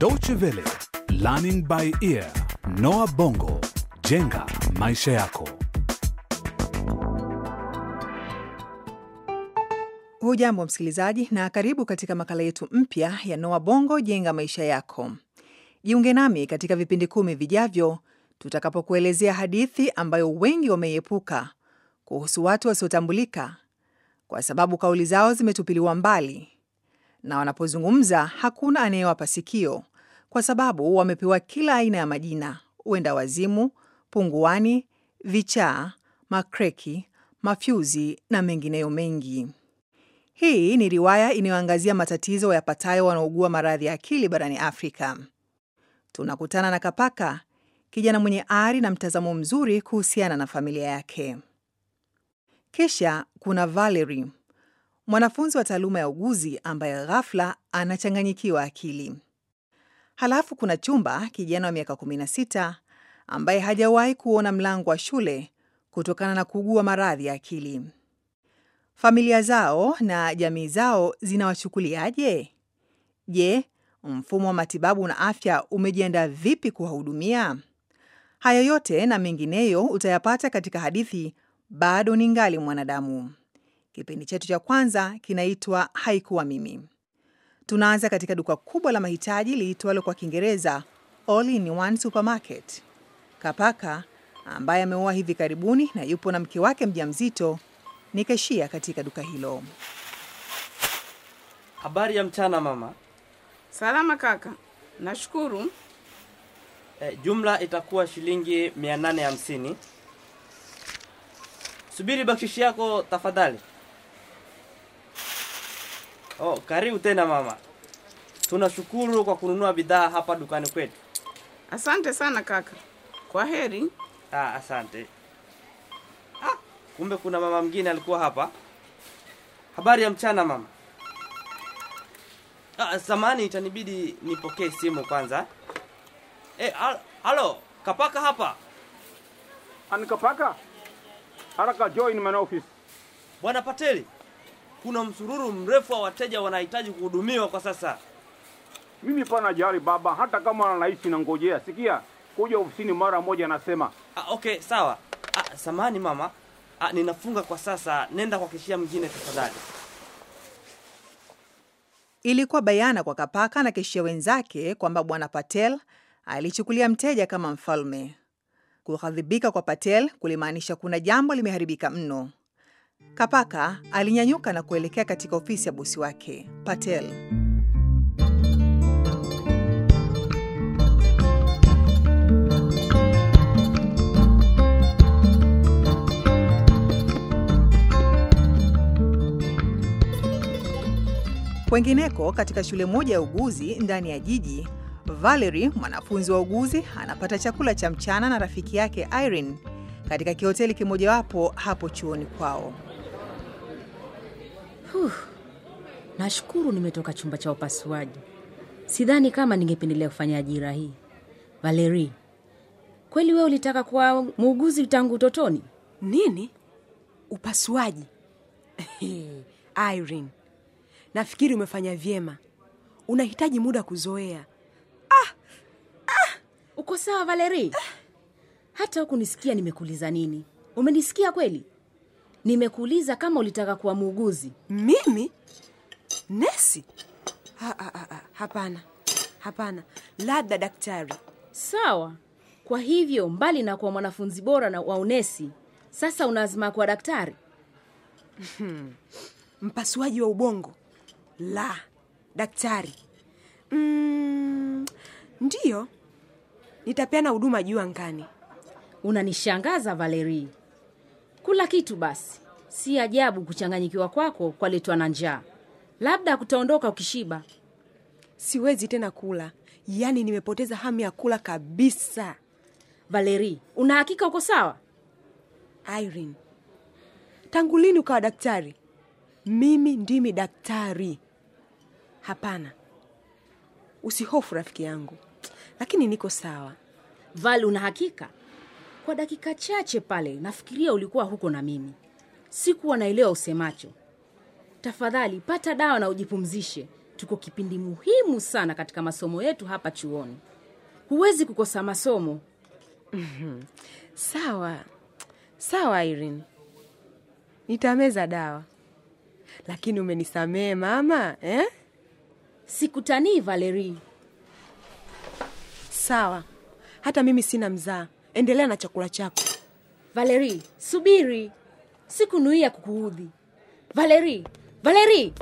Deutsche Welle, Learning by Ear, Noah Bongo, jenga maisha yako. Hujambo msikilizaji, na karibu katika makala yetu mpya ya Noa Bongo jenga maisha yako. Jiunge nami katika vipindi kumi vijavyo tutakapokuelezea hadithi ambayo wengi wameiepuka kuhusu watu wasiotambulika kwa sababu kauli zao zimetupiliwa mbali, na wanapozungumza hakuna anayewapa sikio kwa sababu wamepewa kila aina ya majina: uenda wazimu, punguani, vichaa, makreki, mafyuzi na mengineyo mengi. Hii ni riwaya inayoangazia matatizo yapatayo wanaougua maradhi ya akili barani Afrika. Tunakutana na Kapaka, kijana mwenye ari na mtazamo mzuri kuhusiana na familia yake. Kisha kuna Valerie, mwanafunzi wa taaluma ya uguzi ambaye ghafla anachanganyikiwa akili. Halafu kuna Chumba, kijana wa miaka 16 ambaye hajawahi kuona mlango wa shule kutokana na kuugua maradhi ya akili. Familia zao na jamii zao zinawachukuliaje? Je, mfumo wa matibabu na afya umejiandaa vipi kuwahudumia? Hayo yote na mengineyo utayapata katika hadithi Bado Ningali Mwanadamu. Kipindi chetu cha kwanza kinaitwa Haikuwa Mimi. Tunaanza katika duka kubwa la mahitaji liitwalo kwa Kiingereza All in One Supermarket. Kapaka ambaye ameoa hivi karibuni na yupo na mke wake mjamzito ni keshia katika duka hilo. Habari ya mchana mama. Salama kaka, nashukuru. E, jumla itakuwa shilingi 850. Subiri bakshishi yako tafadhali. Oh, karibu tena mama. Tunashukuru kwa kununua bidhaa hapa dukani kwetu. Asante sana kaka, kwa heri. Ah, asante. Ah, kumbe kuna mama mwingine alikuwa hapa. Habari ya mchana mama. Ah, samani itanibidi nipokee simu kwanza. Eh, al- halo, kapaka hapa. Anikapaka haraka join my office. Bwana Pateli, kuna msururu mrefu wa wateja wanahitaji kuhudumiwa kwa sasa. Mimi pana jari baba, hata kama anaishi na ngojea. Sikia, kuja ofisini mara moja, anasema Ah, okay, sawa. Ah, samani mama. Ah, ninafunga kwa sasa. Nenda kwa kishia mwingine tafadhali. Ilikuwa bayana kwa Kapaka na kishia wenzake kwamba Bwana Patel alichukulia mteja kama mfalme. Kughadhibika kwa Patel kulimaanisha kuna jambo limeharibika mno. Kapaka alinyanyuka na kuelekea katika ofisi ya bosi wake Patel. Kwengineko, katika shule moja ya uguzi ndani ya jiji, Valerie, mwanafunzi wa uguzi, anapata chakula cha mchana na rafiki yake Irene katika kihoteli kimojawapo hapo chuoni kwao. Nashukuru nimetoka chumba cha upasuaji. Sidhani kama ningependelea kufanya ajira hii. Valeri, kweli wewe ulitaka kuwa muuguzi tangu utotoni? Nini? Upasuaji? Irene, nafikiri umefanya vyema. Unahitaji muda kuzoea. Uko sawa Valeri? Hata hukunisikia nimekuuliza nini. Umenisikia kweli? Nimekuuliza kama ulitaka kuwa muuguzi. Mimi nesi? Ha, ha, ha, ha, hapana, hapana, labda daktari. Sawa. Kwa hivyo, mbali na kuwa mwanafunzi bora na wa unesi, sasa unaazima kuwa daktari? Mpasuaji wa ubongo? La, daktari. Mm, ndiyo, nitapeana huduma juu angani. Unanishangaza Valeri. Kula kitu basi. Si ajabu kuchanganyikiwa kwako kwaletwa na njaa. Labda kutaondoka ukishiba. Siwezi tena kula, yaani nimepoteza hamu ya kula kabisa. Valeri, una hakika uko sawa? Irene, tangu lini ukawa daktari? Mimi ndimi daktari. Hapana, usihofu rafiki yangu, lakini niko sawa. Val, una hakika? Kwa dakika chache pale nafikiria ulikuwa huko na mimi. Sikuwa naelewa usemacho. Tafadhali pata dawa na ujipumzishe, tuko kipindi muhimu sana katika masomo yetu hapa chuoni. Huwezi kukosa masomo. Sawa sawa, Irene, nitameza dawa, lakini umenisamehe mama eh? Sikutanii Valerie. Sawa, hata mimi sina mzaa. Endelea na chakula chako. valeri subiri, sikunuia kukuudhi. valeri valeri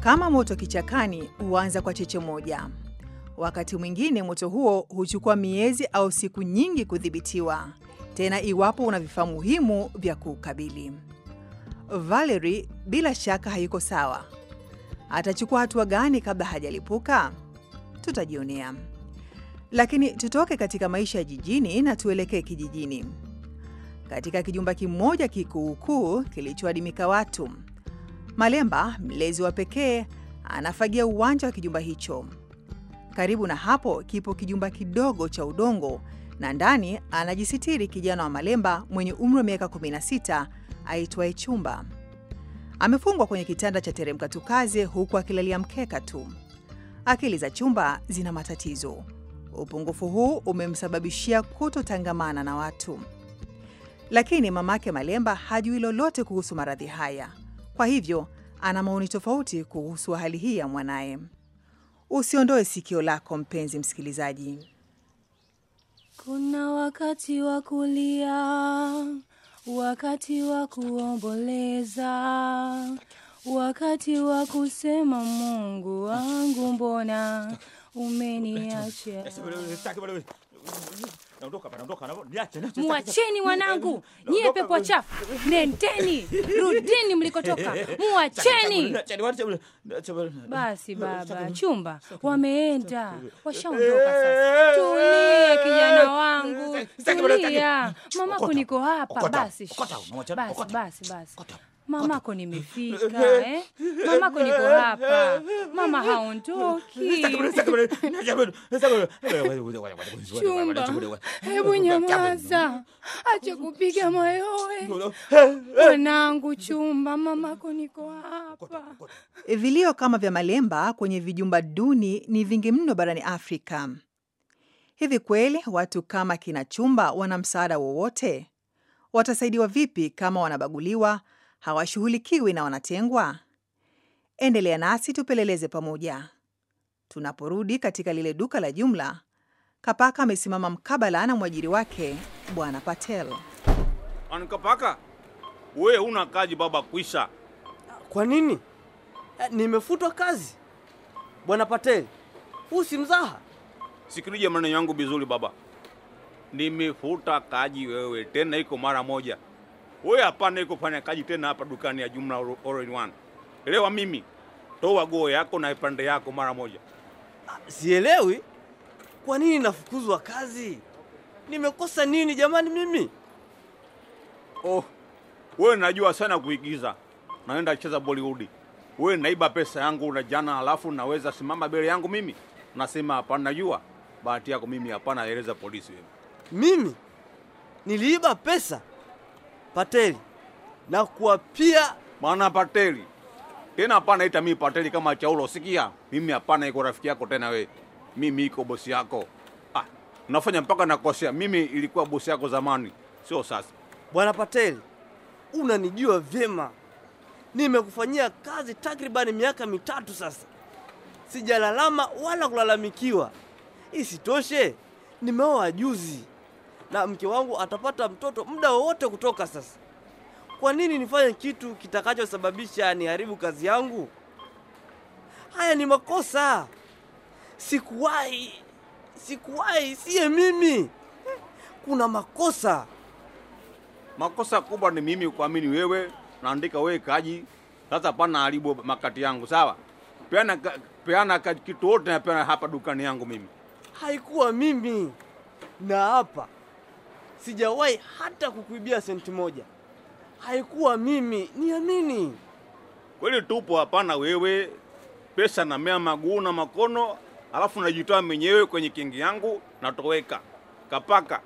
Kama moto kichakani huanza kwa cheche moja. Wakati mwingine moto huo huchukua miezi au siku nyingi kudhibitiwa, tena iwapo una vifaa muhimu vya kuukabili. Valerie bila shaka hayuko sawa. Atachukua hatua gani kabla hajalipuka? Tutajionea. Lakini tutoke katika maisha ya jijini na tuelekee kijijini. Katika kijumba kimoja kikuukuu kilichoadimika watu, Malemba, mlezi wa pekee, anafagia uwanja wa kijumba hicho. Karibu na hapo kipo kijumba kidogo cha udongo, na ndani anajisitiri kijana wa Malemba mwenye umri wa miaka 16 aitwaye Chumba. Amefungwa kwenye kitanda cha teremka tukaze, huku akilalia mkeka tu. Akili za Chumba zina matatizo. Upungufu huu umemsababishia kutotangamana na watu, lakini mamake Malemba hajui lolote kuhusu maradhi haya. Kwa hivyo ana maoni tofauti kuhusu hali hii ya mwanaye. Usiondoe sikio lako mpenzi msikilizaji. Kuna wakati wa kulia, wakati wa kuomboleza, wakati wa kusema Mungu wangu, mbona umeniacha? Muacheni mwanangu, nyie pepo wachafu, nendeni, rudini mlikotoka, muacheni. Basi baba, chumba wameenda, washaondoka sasa. Tulia kijana wangu, tulia. Mamako niko hapa. Basi basi basi basi, mamako nimefika eh? Mamako niko hapa, mama haondoki. Chumba, hebu nyamaza, acha kupiga mayowe mwanangu. Chumba, mamako niko hapa. Vilio kama vya Malemba kwenye vijumba duni ni vingi mno barani Afrika. Hivi kweli watu kama kina Chumba wana msaada wowote? Watasaidiwa vipi kama wanabaguliwa, hawashughulikiwi na wanatengwa? Endelea nasi tupeleleze pamoja. Tunaporudi katika lile duka la jumla, Kapaka amesimama mkabala na mwajiri wake Bwana Patel. Ankapaka, we una kazi baba, kwisha. Kwa nini? Eh, nimefutwa kazi bwana Patel, huu si mzaha. Sikilija maneno yangu vizuri baba, nimefuta kazi wewe tena, iko mara moja. Wewe hapana iko fanya kazi tena hapa dukani ya jumla All in One. Elewa mimi, toa goo yako na ipande yako mara moja. Sielewi kwa nini nafukuzwa kazi. Nimekosa nini jamani mimi? Oh, wewe najua sana kuigiza, naenda cheza Bollywood. Wewe naiba pesa yangu na jana, halafu naweza simama mbele yangu mimi nasema hapana, najua bahati yako mimi, hapana, eleza polisi wewe. Mimi niliiba pesa Pateli, na kuapia Bwana Pateli tena, hapana ita mimi Pateli kama chaulo. Sikia mimi, hapana, iko rafiki yako tena we, mimi iko bosi yako. Ah, unafanya mpaka nakosea. Mimi ilikuwa bosi yako zamani, sio sasa. bwana Pateli, unanijua vyema. Nimekufanyia kazi takribani miaka mitatu sasa, sijalalama wala kulalamikiwa. Isitoshe, nimeoa juzi na mke wangu atapata mtoto muda wowote kutoka sasa. Kwa nini nifanye kitu kitakachosababisha niharibu kazi yangu? Haya ni makosa. Sikuwahi, sikuwahi, siye mimi. Kuna makosa. Makosa kubwa ni mimi kuamini wewe, naandika wewe kaji. Sasa pana haribu makati yangu, sawa? Peana peana kitu wote napeana hapa dukani yangu mimi. Haikuwa mimi, na hapa sijawahi hata kukuibia senti moja. Haikuwa mimi, niamini. Kweli tupo? Hapana wewe, pesa na mea maguu na makono, alafu najitoa mwenyewe kwenye kingi yangu natoweka kapaka.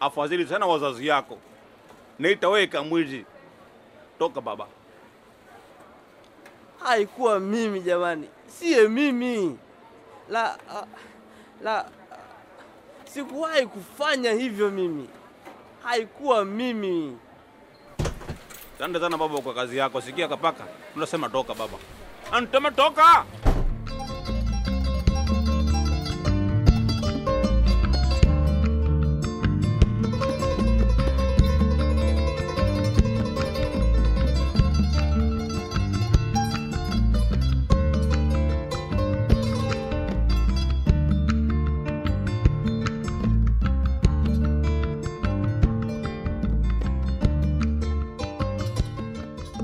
Afadhili sana wazazi yako, naitaweka mwizi. Toka baba. Haikuwa mimi jamani, siye mimi. La, ah, la, sikuwahi kufanya hivyo mimi. Haikuwa mimi. Asante sana baba kwa kazi yako. Sikia kapaka, tunasema toka baba. Antema toka.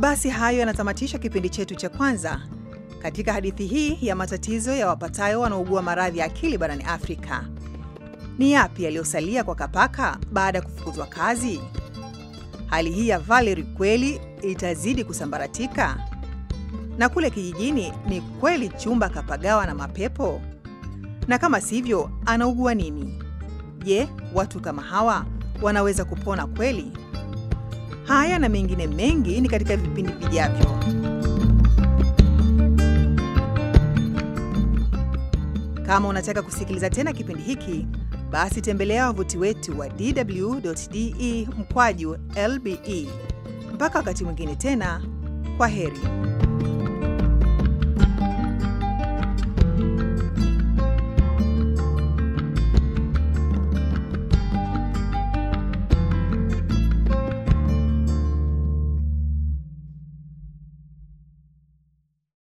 Basi hayo yanatamatisha kipindi chetu cha kwanza katika hadithi hii ya matatizo ya wapatayo wanaougua maradhi ya akili barani Afrika. Ni yapi yaliyosalia kwa Kapaka baada ya kufukuzwa kazi? Hali hii ya Valerie kweli itazidi kusambaratika? Na kule kijijini ni kweli chumba kapagawa na mapepo? Na kama sivyo, anaugua nini? Je, watu kama hawa wanaweza kupona kweli? Haya na mengine mengi ni katika vipindi vijavyo. Kama unataka kusikiliza tena kipindi hiki, basi tembelea wavuti wetu wa dw.de mkwaju lbe. Mpaka wakati mwingine tena, kwa heri.